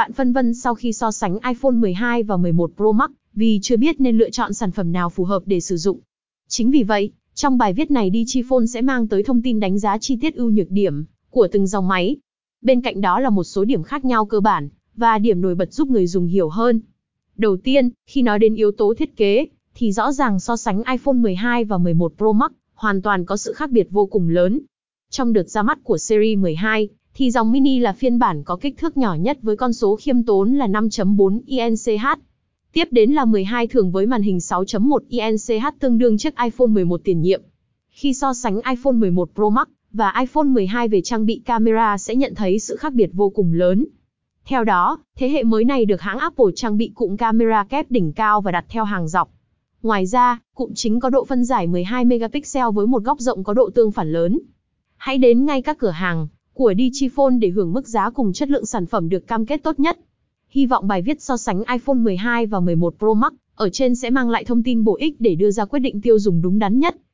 Bạn phân vân sau khi so sánh iPhone 12 và 11 Pro Max, vì chưa biết nên lựa chọn sản phẩm nào phù hợp để sử dụng. Chính vì vậy, trong bài viết này Digiphone sẽ mang tới thông tin đánh giá chi tiết ưu nhược điểm của từng dòng máy. Bên cạnh đó là một số điểm khác nhau cơ bản và điểm nổi bật giúp người dùng hiểu hơn. Đầu tiên, khi nói đến yếu tố thiết kế, thì rõ ràng so sánh iPhone 12 và 11 Pro Max hoàn toàn có sự khác biệt vô cùng lớn. Trong đợt ra mắt của series 12, thì dòng mini là phiên bản có kích thước nhỏ nhất với con số khiêm tốn là 5.4 INCH. Tiếp đến là 12 thường với màn hình 6.1 INCH tương đương chiếc iPhone 11 tiền nhiệm. Khi so sánh iPhone 11 Pro Max và iPhone 12 về trang bị camera sẽ nhận thấy sự khác biệt vô cùng lớn. Theo đó, thế hệ mới này được hãng Apple trang bị cụm camera kép đỉnh cao và đặt theo hàng dọc. Ngoài ra, cụm chính có độ phân giải 12 megapixel với một góc rộng có độ tương phản lớn. Hãy đến ngay các cửa hàng của Digiphone để hưởng mức giá cùng chất lượng sản phẩm được cam kết tốt nhất. Hy vọng bài viết so sánh iPhone 12 và 11 Pro Max ở trên sẽ mang lại thông tin bổ ích để đưa ra quyết định tiêu dùng đúng đắn nhất.